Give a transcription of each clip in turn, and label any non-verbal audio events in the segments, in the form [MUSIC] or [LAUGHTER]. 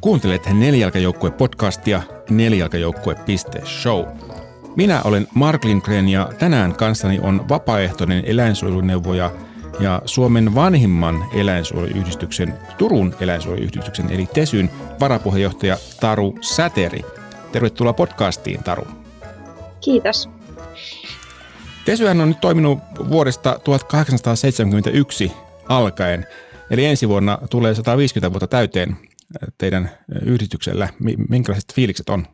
Kuuntelet Nelijalkajoukkue-podcastia nelijalkajoukkue.show. Minä olen Mark Lindgren ja tänään kanssani on vapaaehtoinen eläinsuojeluneuvoja ja Suomen vanhimman eläinsuojeluyhdistyksen, Turun eläinsuojeluyhdistyksen eli TESYn varapuheenjohtaja Taru Säteri. Tervetuloa podcastiin, Taru. Kiitos. Tesyhän on nyt toiminut vuodesta 1871 alkaen, eli ensi vuonna tulee 150 vuotta täyteen teidän yhdistyksellä. Minkälaiset fiilikset on?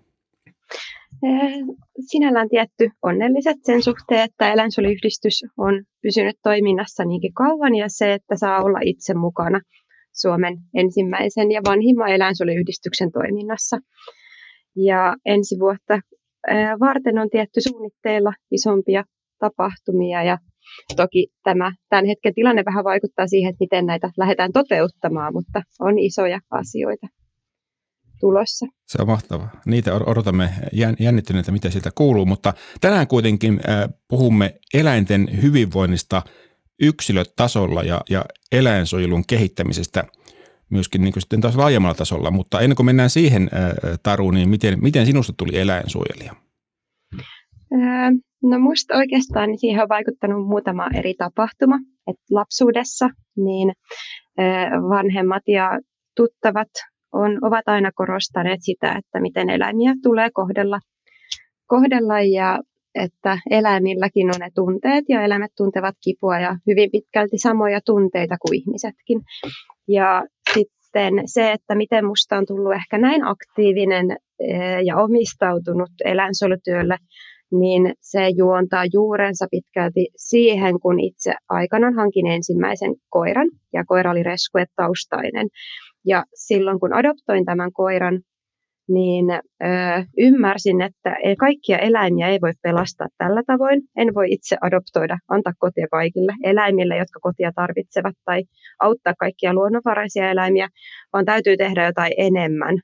Sinällään tietty onnelliset sen suhteen, että eläinsuojeluyhdistys on pysynyt toiminnassa niinkin kauan ja se, että saa olla itse mukana Suomen ensimmäisen ja vanhimman eläinsuojeluyhdistyksen toiminnassa. Ja ensi vuotta varten on tietty suunnitteilla isompia tapahtumia ja toki tämä tämän hetken tilanne vähän vaikuttaa siihen, että miten näitä lähdetään toteuttamaan, mutta on isoja asioita tulossa. Se on mahtavaa. Niitä odotamme jännittyneitä, mitä siltä kuuluu, mutta tänään kuitenkin puhumme eläinten hyvinvoinnista yksilötasolla ja, ja eläinsuojelun kehittämisestä myöskin niin kuin sitten taas laajemmalla tasolla. Mutta ennen kuin mennään siihen, Taru, niin miten, miten sinusta tuli eläinsuojelija? No musta oikeastaan siihen on vaikuttanut muutama eri tapahtuma. Et lapsuudessa niin vanhemmat ja tuttavat on, ovat aina korostaneet sitä, että miten eläimiä tulee kohdella, kohdella ja että eläimilläkin on ne tunteet ja eläimet tuntevat kipua ja hyvin pitkälti samoja tunteita kuin ihmisetkin. Ja sitten se, että miten musta on tullut ehkä näin aktiivinen ja omistautunut eläinsuojelutyölle, niin se juontaa juurensa pitkälti siihen, kun itse aikanaan hankin ensimmäisen koiran, ja koira oli reskuetaustainen. Ja silloin kun adoptoin tämän koiran, niin ö, ymmärsin, että kaikkia eläimiä ei voi pelastaa tällä tavoin. En voi itse adoptoida, antaa kotia kaikille eläimille, jotka kotia tarvitsevat, tai auttaa kaikkia luonnonvaraisia eläimiä, vaan täytyy tehdä jotain enemmän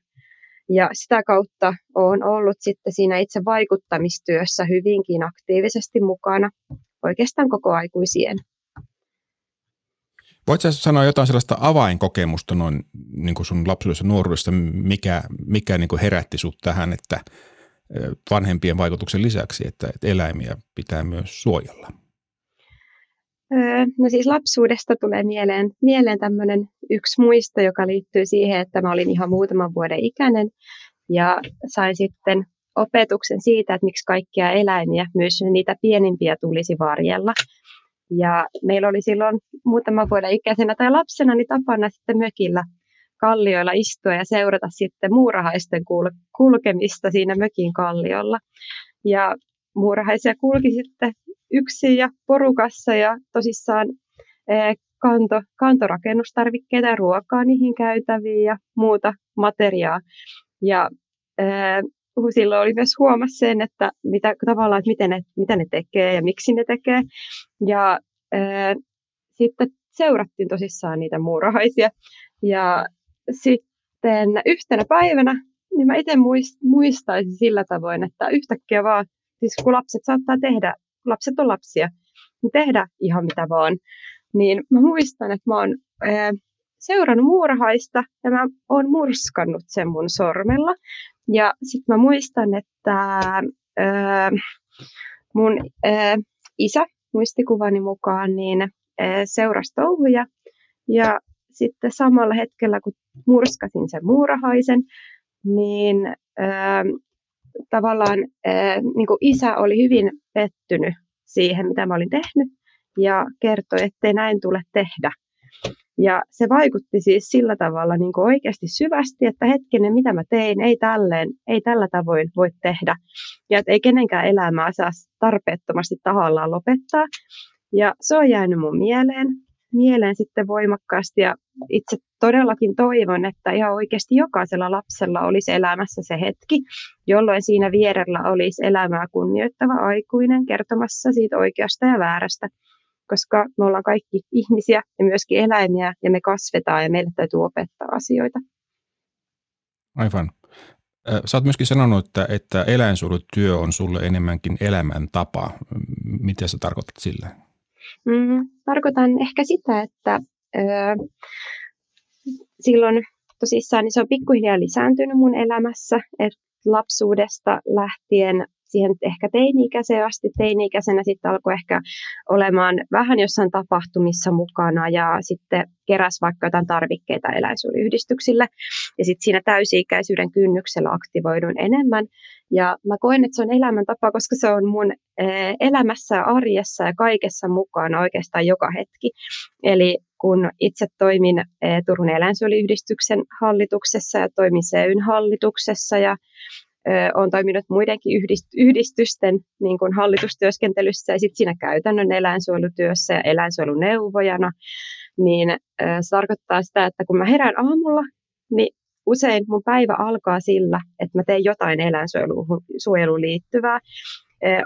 ja sitä kautta olen ollut sitten siinä itse vaikuttamistyössä hyvinkin aktiivisesti mukana oikeastaan koko aikuisien. Voitko sanoa jotain sellaista avainkokemusta noin niin kuin sun lapsuudessa nuoruudessa, mikä, mikä niin kuin herätti sut tähän, että vanhempien vaikutuksen lisäksi, että eläimiä pitää myös suojella? No siis lapsuudesta tulee mieleen, mieleen tämmöinen yksi muisto, joka liittyy siihen, että mä olin ihan muutaman vuoden ikäinen ja sain sitten opetuksen siitä, että miksi kaikkia eläimiä, myös niitä pienimpiä tulisi varjella. Ja meillä oli silloin muutaman vuoden ikäisenä tai lapsena niin tapana sitten mökillä kallioilla istua ja seurata sitten muurahaisten kulkemista siinä mökin kalliolla. Ja muurahaisia kulki sitten yksin ja porukassa ja tosissaan eh, kanto, kantorakennustarvikkeita ja ruokaa niihin käytäviin ja muuta materiaa. Ja äh, silloin oli myös huomassa sen, että mitä, tavallaan, että miten ne, mitä ne tekee ja miksi ne tekee. Ja äh, sitten seurattiin tosissaan niitä muurahaisia. Ja sitten yhtenä päivänä niin mä itse muistaisin sillä tavoin, että yhtäkkiä vaan, siis kun lapset saattaa tehdä lapset on lapsia, niin tehdä ihan mitä vaan. Niin mä muistan, että mä oon ää, seurannut muurahaista ja mä oon murskannut sen mun sormella. Ja sitten mä muistan, että ää, mun ää, isä muistikuvani mukaan niin ää, seurasi touhuja. Ja sitten samalla hetkellä, kun murskasin sen muurahaisen, niin ää, tavallaan ää, niin kuin isä oli hyvin pettynyt siihen, mitä mä olin tehnyt, ja kertoi, ettei näin tule tehdä. Ja se vaikutti siis sillä tavalla niin kuin oikeasti syvästi, että hetkinen, mitä mä tein, ei, tälleen, ei tällä tavoin voi tehdä. Ja että ei kenenkään elämää saa tarpeettomasti tahallaan lopettaa. Ja se on jäänyt mun mieleen mieleen sitten voimakkaasti ja itse todellakin toivon, että ihan oikeasti jokaisella lapsella olisi elämässä se hetki, jolloin siinä vierellä olisi elämää kunnioittava aikuinen kertomassa siitä oikeasta ja väärästä, koska me ollaan kaikki ihmisiä ja myöskin eläimiä ja me kasvetaan ja meille täytyy opettaa asioita. Aivan. Sä oot myöskin sanonut, että, että eläinsuojelutyö on sulle enemmänkin elämäntapa. Mitä sä tarkoitat sillä? Mm, tarkoitan ehkä sitä, että ö, silloin tosissaan niin se on pikkuhiljaa lisääntynyt mun elämässä, että lapsuudesta lähtien siihen ehkä teini-ikäiseen asti. Teini-ikäisenä sitten alkoi ehkä olemaan vähän jossain tapahtumissa mukana ja sitten keräs vaikka jotain tarvikkeita eläinsuojeluyhdistyksille. Ja sitten siinä täysi-ikäisyyden kynnyksellä aktivoidun enemmän. Ja mä koen, että se on elämäntapa, koska se on mun eh, elämässä ja arjessa ja kaikessa mukana oikeastaan joka hetki. Eli kun itse toimin eh, Turun eläinsuojeluyhdistyksen hallituksessa ja toimin SEYn hallituksessa ja olen toiminut muidenkin yhdistysten niin kuin hallitustyöskentelyssä ja sitten siinä käytännön eläinsuojelutyössä ja eläinsuojeluneuvojana, niin se tarkoittaa sitä, että kun mä herään aamulla, niin usein mun päivä alkaa sillä, että mä teen jotain eläinsuojeluun liittyvää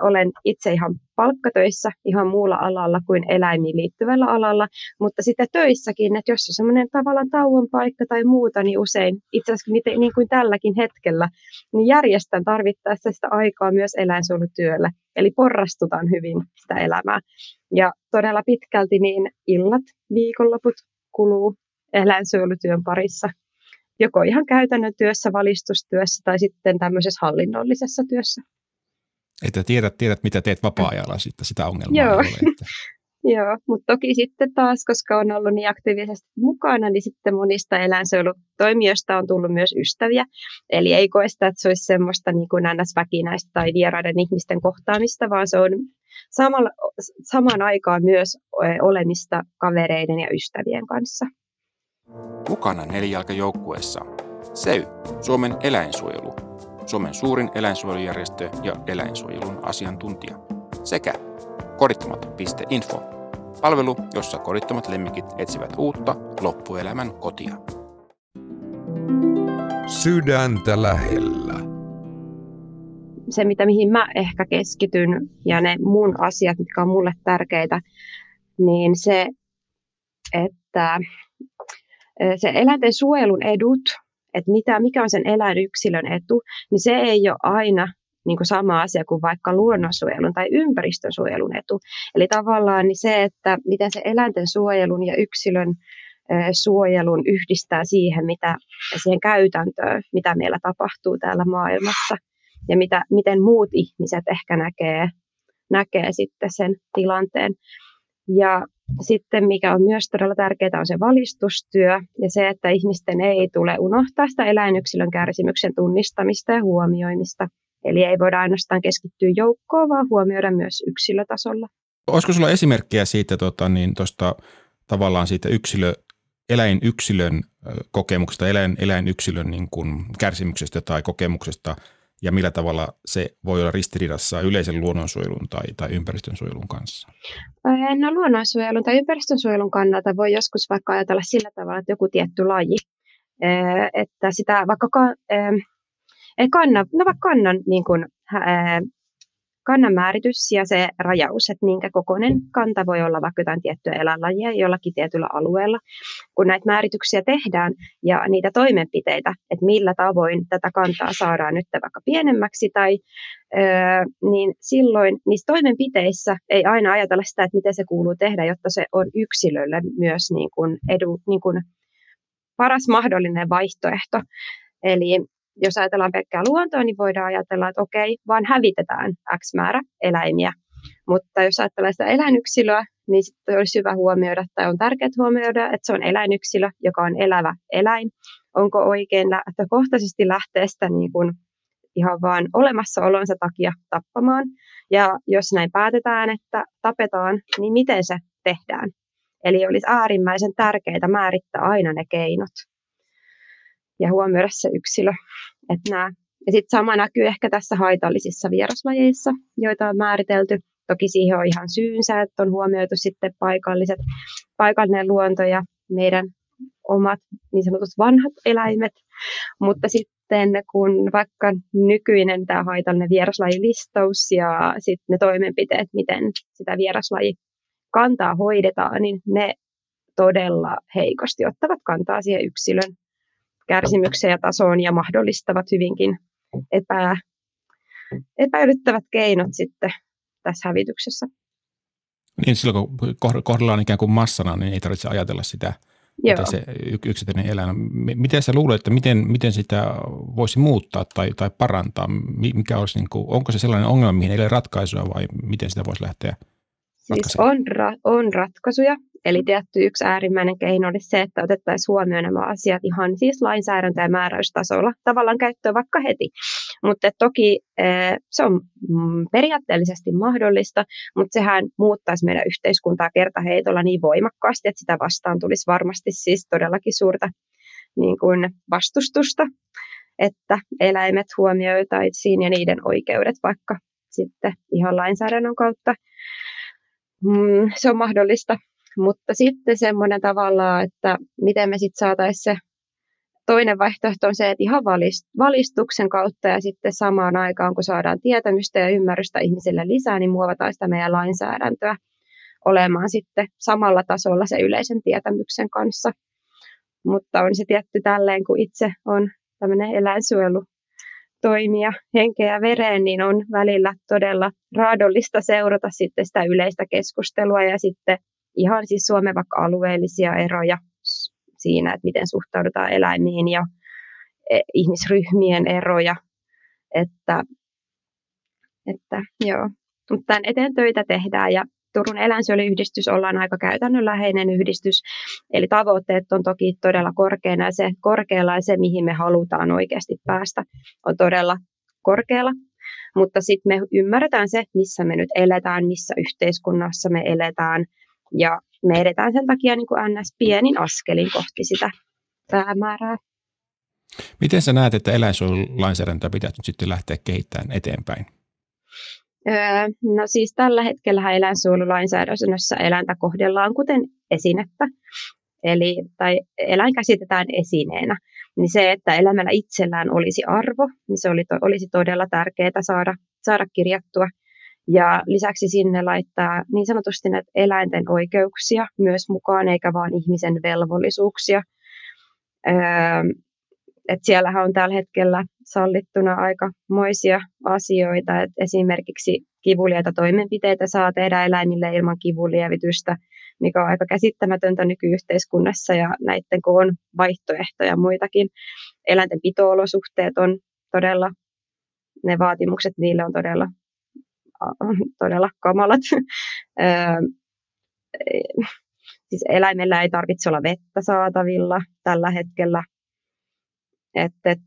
olen itse ihan palkkatöissä ihan muulla alalla kuin eläimiin liittyvällä alalla, mutta sitten töissäkin, että jos on semmoinen tavallaan tauon paikka tai muuta, niin usein itse asiassa niin kuin tälläkin hetkellä, niin järjestän tarvittaessa sitä aikaa myös eläinsuojelutyölle. Eli porrastutaan hyvin sitä elämää. Ja todella pitkälti niin illat, viikonloput kuluu eläinsuojelutyön parissa joko ihan käytännön työssä, valistustyössä tai sitten tämmöisessä hallinnollisessa työssä. Että tiedät, tiedät mitä teet vapaa-ajalla, sitten sitä ongelmaa Joo. ei ole. Että... [LAUGHS] Joo, mutta toki sitten taas, koska on ollut niin aktiivisesti mukana, niin sitten monista eläinsuojelutoimijoista on tullut myös ystäviä. Eli ei koe sitä, että se olisi semmoista niin kuin väkinäistä tai vieraiden ihmisten kohtaamista, vaan se on samalla, samaan aikaan myös olemista kavereiden ja ystävien kanssa. Mukana nelijalkajoukkueessa SEY, Suomen eläinsuojelu, Suomen suurin eläinsuojelujärjestö ja eläinsuojelun asiantuntija, sekä kodittomat.info, palvelu, jossa kodittomat lemmikit etsivät uutta loppuelämän kotia. Sydäntä lähellä. Se, mitä mihin mä ehkä keskityn ja ne mun asiat, mitkä on mulle tärkeitä, niin se, että se eläinten suojelun edut että mitä, mikä on sen eläinyksilön etu, niin se ei ole aina niin kuin sama asia kuin vaikka luonnonsuojelun tai ympäristönsuojelun etu. Eli tavallaan niin se, että miten se eläinten suojelun ja yksilön suojelun yhdistää siihen, mitä, siihen käytäntöön, mitä meillä tapahtuu täällä maailmassa ja mitä, miten muut ihmiset ehkä näkee, näkee sitten sen tilanteen. Ja sitten mikä on myös todella tärkeää on se valistustyö ja se, että ihmisten ei tule unohtaa sitä eläinyksilön kärsimyksen tunnistamista ja huomioimista. Eli ei voida ainoastaan keskittyä joukkoon, vaan huomioida myös yksilötasolla. Olisiko sulla esimerkkejä siitä tota, niin, tosta, tavallaan siitä yksilö, eläinyksilön kokemuksesta, eläin, eläinyksilön niin kuin kärsimyksestä tai kokemuksesta – ja millä tavalla se voi olla ristiriidassa yleisen luonnonsuojelun tai, tai ympäristönsuojelun kanssa? No luonnonsuojelun tai ympäristönsuojelun kannalta voi joskus vaikka ajatella sillä tavalla, että joku tietty laji, että sitä vaikka kannan, no vaikka kannan niin kuin, kannan määritys ja se rajaus, että minkä kokoinen kanta voi olla vaikka jotain tiettyä eläinlajia jollakin tietyllä alueella. Kun näitä määrityksiä tehdään ja niitä toimenpiteitä, että millä tavoin tätä kantaa saadaan nyt vaikka pienemmäksi tai niin silloin niissä toimenpiteissä ei aina ajatella sitä, että miten se kuuluu tehdä, jotta se on yksilölle myös niin kuin edu, niin kuin paras mahdollinen vaihtoehto. Eli jos ajatellaan pelkkää luontoa, niin voidaan ajatella, että okei, vaan hävitetään X määrä eläimiä. Mutta jos ajatellaan sitä eläinyksilöä, niin sitten olisi hyvä huomioida, tai on tärkeää huomioida, että se on eläinyksilö, joka on elävä eläin. Onko oikein lähtökohtaisesti lähteä sitä niin kuin ihan vaan olemassaolonsa takia tappamaan. Ja jos näin päätetään, että tapetaan, niin miten se tehdään? Eli olisi äärimmäisen tärkeää määrittää aina ne keinot ja huomioida se yksilö. Että nämä. Ja sitten sama näkyy ehkä tässä haitallisissa vieraslajeissa, joita on määritelty. Toki siihen on ihan syynsä, että on huomioitu sitten paikalliset, paikallinen luonto ja meidän omat niin sanotut vanhat eläimet. Mutta sitten kun vaikka nykyinen tämä haitallinen vieraslajilistaus ja sitten ne toimenpiteet, miten sitä vieraslaji kantaa hoidetaan, niin ne todella heikosti ottavat kantaa siihen yksilön kärsimykseen ja tasoon ja mahdollistavat hyvinkin epä, epäilyttävät keinot sitten tässä hävityksessä. Niin silloin kun kohdellaan ikään kuin massana, niin ei tarvitse ajatella sitä Joo. se yksityinen eläin. Miten sä luulet, että miten, miten sitä voisi muuttaa tai, tai parantaa? Mikä olisi, niin kuin, onko se sellainen ongelma, mihin ei ole ratkaisua vai miten sitä voisi lähteä Siis on, ra- on ratkaisuja, eli tietty yksi äärimmäinen keino olisi se, että otettaisiin huomioon nämä asiat ihan siis lainsäädäntö- ja määräystasolla tavallaan käyttöön vaikka heti. Mutta toki eh, se on mm, periaatteellisesti mahdollista, mutta sehän muuttaisi meidän yhteiskuntaa kertaheitolla niin voimakkaasti, että sitä vastaan tulisi varmasti siis todellakin suurta niin kuin vastustusta, että eläimet huomioitaisiin ja niiden oikeudet vaikka sitten ihan lainsäädännön kautta mm, se on mahdollista. Mutta sitten semmoinen tavallaan, että miten me sitten saataisiin se toinen vaihtoehto on se, että ihan valistuksen kautta ja sitten samaan aikaan, kun saadaan tietämystä ja ymmärrystä ihmisille lisää, niin muovataan sitä meidän lainsäädäntöä olemaan sitten samalla tasolla se yleisen tietämyksen kanssa. Mutta on se tietty tälleen, kun itse on tämmöinen eläinsuojelu toimia henkeä ja vereen, niin on välillä todella raadollista seurata sitten sitä yleistä keskustelua ja sitten ihan siis Suomen vaikka alueellisia eroja siinä, että miten suhtaudutaan eläimiin ja e, ihmisryhmien eroja, että, että joo. Mutta tämän eteen töitä tehdään ja Turun eläinsuojeluyhdistys ollaan aika käytännönläheinen yhdistys, eli tavoitteet on toki todella korkeana ja se korkealla ja se, mihin me halutaan oikeasti päästä, on todella korkealla. Mutta sitten me ymmärretään se, missä me nyt eletään, missä yhteiskunnassa me eletään, ja me edetään sen takia niin kuin NS pienin askelin kohti sitä päämäärää. Miten sä näet, että eläinsuojelulainsäädäntöä pitäisi nyt sitten lähteä kehittämään eteenpäin? no siis tällä hetkellä eläinsuojelulainsäädännössä eläintä kohdellaan kuten esinettä, eli, tai eläin käsitetään esineenä. Niin se, että elämällä itsellään olisi arvo, niin se oli, olisi todella tärkeää saada, saada kirjattua. Ja lisäksi sinne laittaa niin sanotusti näitä eläinten oikeuksia myös mukaan, eikä vain ihmisen velvollisuuksia. Öö, et siellähän on tällä hetkellä sallittuna aikamoisia asioita, että esimerkiksi kivuliaita toimenpiteitä saa tehdä eläimille ilman kivulievitystä, mikä on aika käsittämätöntä nykyyhteiskunnassa ja näiden kun on vaihtoehtoja muitakin. Eläinten pitoolosuhteet on todella, ne vaatimukset niille on todella, [LAUGHS] todella kamalat. [LAUGHS] siis eläimellä ei tarvitse olla vettä saatavilla tällä hetkellä että et,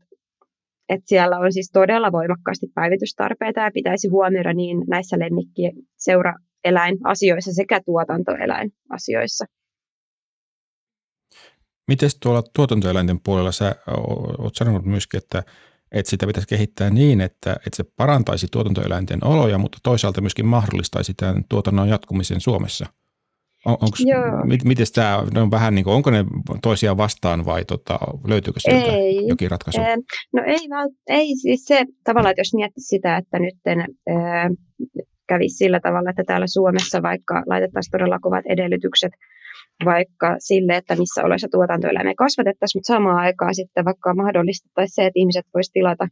et siellä on siis todella voimakkaasti päivitystarpeita ja pitäisi huomioida niin näissä lemmikki seuraeläinasioissa sekä tuotantoeläinasioissa. Miten tuolla tuotantoeläinten puolella sä oot sanonut myöskin, että, että sitä pitäisi kehittää niin, että, että se parantaisi tuotantoeläinten oloja, mutta toisaalta myöskin mahdollistaisi tämän tuotannon jatkumisen Suomessa? On, onks, mit, miten tämä, ne on vähän niin kuin, onko ne toisiaan vastaan vai tota, löytyykö sieltä ei, jokin ratkaisu? Ee, no ei, ei siis se tavallaan, että jos miettii sitä, että nyt kävisi sillä tavalla, että täällä Suomessa vaikka laitettaisiin todella kovat edellytykset vaikka sille, että missä oloissa tuotantoeläimiä kasvatettaisiin, mutta samaan aikaan sitten vaikka mahdollistettaisiin se, että ihmiset voisivat tilata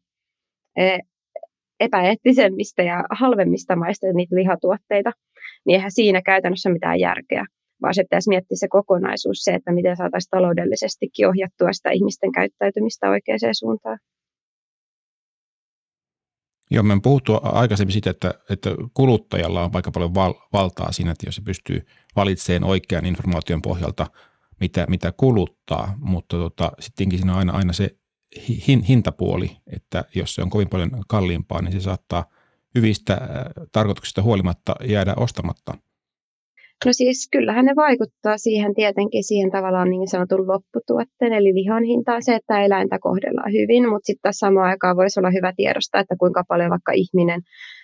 epäeettisemmistä ja halvemmista maista niitä lihatuotteita, niin eihän siinä käytännössä mitään järkeä, vaan se pitäisi miettiä se kokonaisuus, se, että miten saataisiin taloudellisestikin ohjattua sitä ihmisten käyttäytymistä oikeaan suuntaan. Joo, me on puhuttu aikaisemmin siitä, että, että kuluttajalla on vaikka paljon val, valtaa siinä, että jos se pystyy valitsemaan oikean informaation pohjalta, mitä, mitä kuluttaa, mutta tota, sittenkin siinä on aina, aina se hin, hintapuoli, että jos se on kovin paljon kalliimpaa, niin se saattaa hyvistä tarkoituksista huolimatta jäädä ostamatta. No siis kyllähän ne vaikuttaa siihen tietenkin siihen tavallaan niin sanotun lopputuotteen, eli lihan hintaan se, että eläintä kohdellaan hyvin, mutta sitten samaan aikaan voisi olla hyvä tiedostaa, että kuinka paljon vaikka ihminen,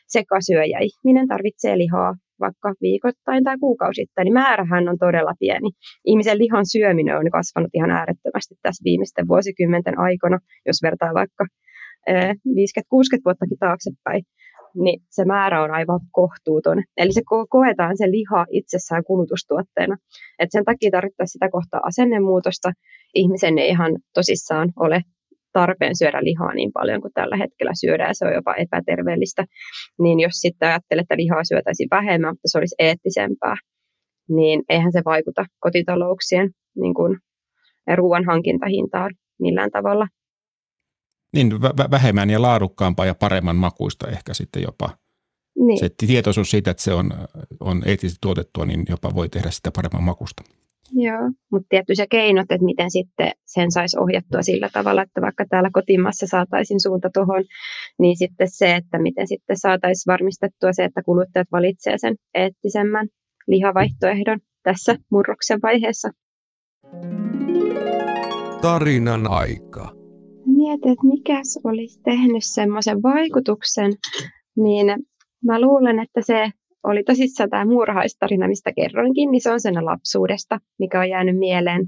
sekasyöjä ihminen tarvitsee lihaa vaikka viikoittain tai kuukausittain, niin määrähän on todella pieni. Ihmisen lihan syöminen on kasvanut ihan äärettömästi tässä viimeisten vuosikymmenten aikana, jos vertaa vaikka 50-60 vuottakin taaksepäin, niin se määrä on aivan kohtuuton. Eli se ko- koetaan se liha itsessään kulutustuotteena. Et sen takia tarvittaisiin sitä kohtaa asennemuutosta. Ihmisen ei ihan tosissaan ole tarpeen syödä lihaa niin paljon kuin tällä hetkellä syödään, ja se on jopa epäterveellistä, niin jos sitten ajattelee, että lihaa syötäisiin vähemmän, mutta se olisi eettisempää, niin eihän se vaikuta kotitalouksien niin ruoan hankintahintaan millään tavalla. Niin, vä- vähemmän ja laadukkaampaa ja paremman makuista ehkä sitten jopa. Niin. Se tietoisuus siitä, että se on, on eettisesti tuotettua, niin jopa voi tehdä sitä paremman makusta. Joo, mutta tietty se keinot, että miten sitten sen saisi ohjattua sillä tavalla, että vaikka täällä kotimassa saataisiin suunta tuohon, niin sitten se, että miten sitten saataisiin varmistettua se, että kuluttajat valitsee sen eettisemmän lihavaihtoehdon tässä murroksen vaiheessa. Tarinan aika. Mietin, että mikä olisi tehnyt semmoisen vaikutuksen, niin mä luulen, että se oli tosissaan tämä muurahaistarina, mistä kerroinkin, niin se on sen lapsuudesta, mikä on jäänyt mieleen.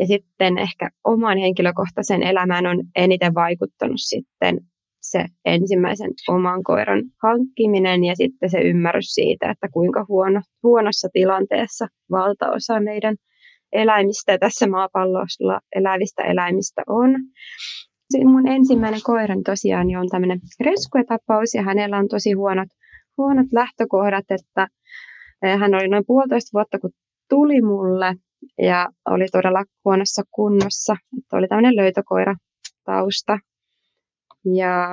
Ja sitten ehkä oman henkilökohtaisen elämään on eniten vaikuttanut sitten se ensimmäisen oman koiran hankkiminen ja sitten se ymmärrys siitä, että kuinka huono, huonossa tilanteessa valtaosa meidän eläimistä tässä maapallolla elävistä eläimistä on. Mun ensimmäinen koirani tosiaan on tämmöinen rescue-tapaus ja hänellä on tosi huonot huonot lähtökohdat, että eh, hän oli noin puolitoista vuotta, kun tuli mulle ja oli todella huonossa kunnossa. Että oli tämmöinen löytökoira tausta. Ja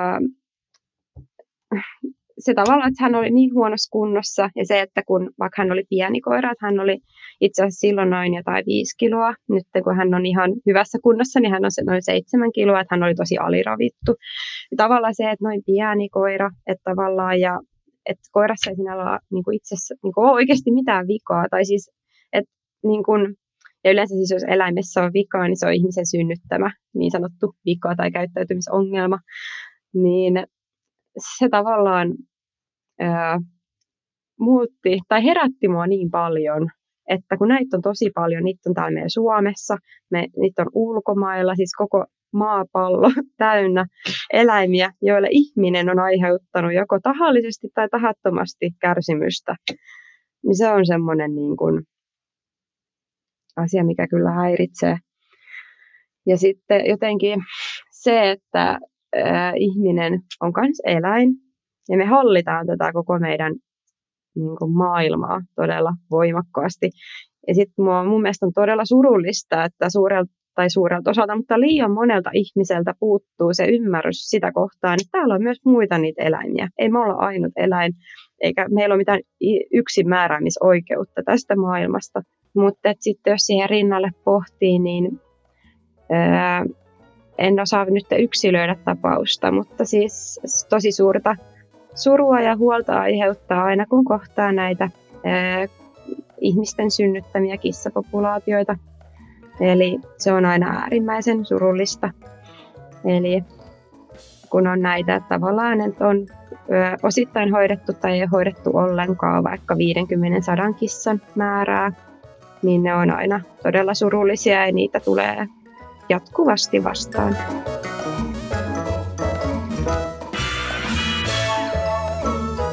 se tavallaan, että hän oli niin huonossa kunnossa ja se, että kun vaikka hän oli pieni koira, että hän oli itse asiassa silloin noin jotain viisi kiloa. Nyt kun hän on ihan hyvässä kunnossa, niin hän on se noin seitsemän kiloa, että hän oli tosi aliravittu. Ja tavallaan se, että noin pieni koira, että tavallaan ja että koirassa ei siinä olla niin kuin itsessä niin kuin ole oikeasti mitään vikaa. Tai siis, että niin kuin, ja yleensä siis jos eläimessä on vikaa, niin se on ihmisen synnyttämä niin sanottu vika tai käyttäytymisongelma. Niin se tavallaan ää, muutti tai herätti mua niin paljon, että kun näitä on tosi paljon, niitä on täällä meidän Suomessa, me, niitä on ulkomailla, siis koko maapallo [LAUGHS] täynnä eläimiä, joille ihminen on aiheuttanut joko tahallisesti tai tahattomasti kärsimystä, niin se on semmoinen niin kuin asia, mikä kyllä häiritsee. Ja sitten jotenkin se, että ihminen on myös eläin, ja me hallitaan tätä koko meidän niin kuin maailmaa todella voimakkaasti. Ja sitten mun mielestä on todella surullista, että suurelta tai suurelta osalta, mutta liian monelta ihmiseltä puuttuu se ymmärrys sitä kohtaan, että täällä on myös muita niitä eläimiä. Ei me olla ainut eläin, eikä meillä ole mitään yksin määräämisoikeutta tästä maailmasta. Mutta sitten jos siihen rinnalle pohtii, niin ää, en osaa nyt yksilöidä tapausta, mutta siis tosi suurta surua ja huolta aiheuttaa aina kun kohtaa näitä ihmisten synnyttämiä kissapopulaatioita – Eli se on aina äärimmäisen surullista. Eli kun on näitä tavallaan, että on osittain hoidettu tai ei hoidettu ollenkaan vaikka 50-100 kissan määrää, niin ne on aina todella surullisia ja niitä tulee jatkuvasti vastaan.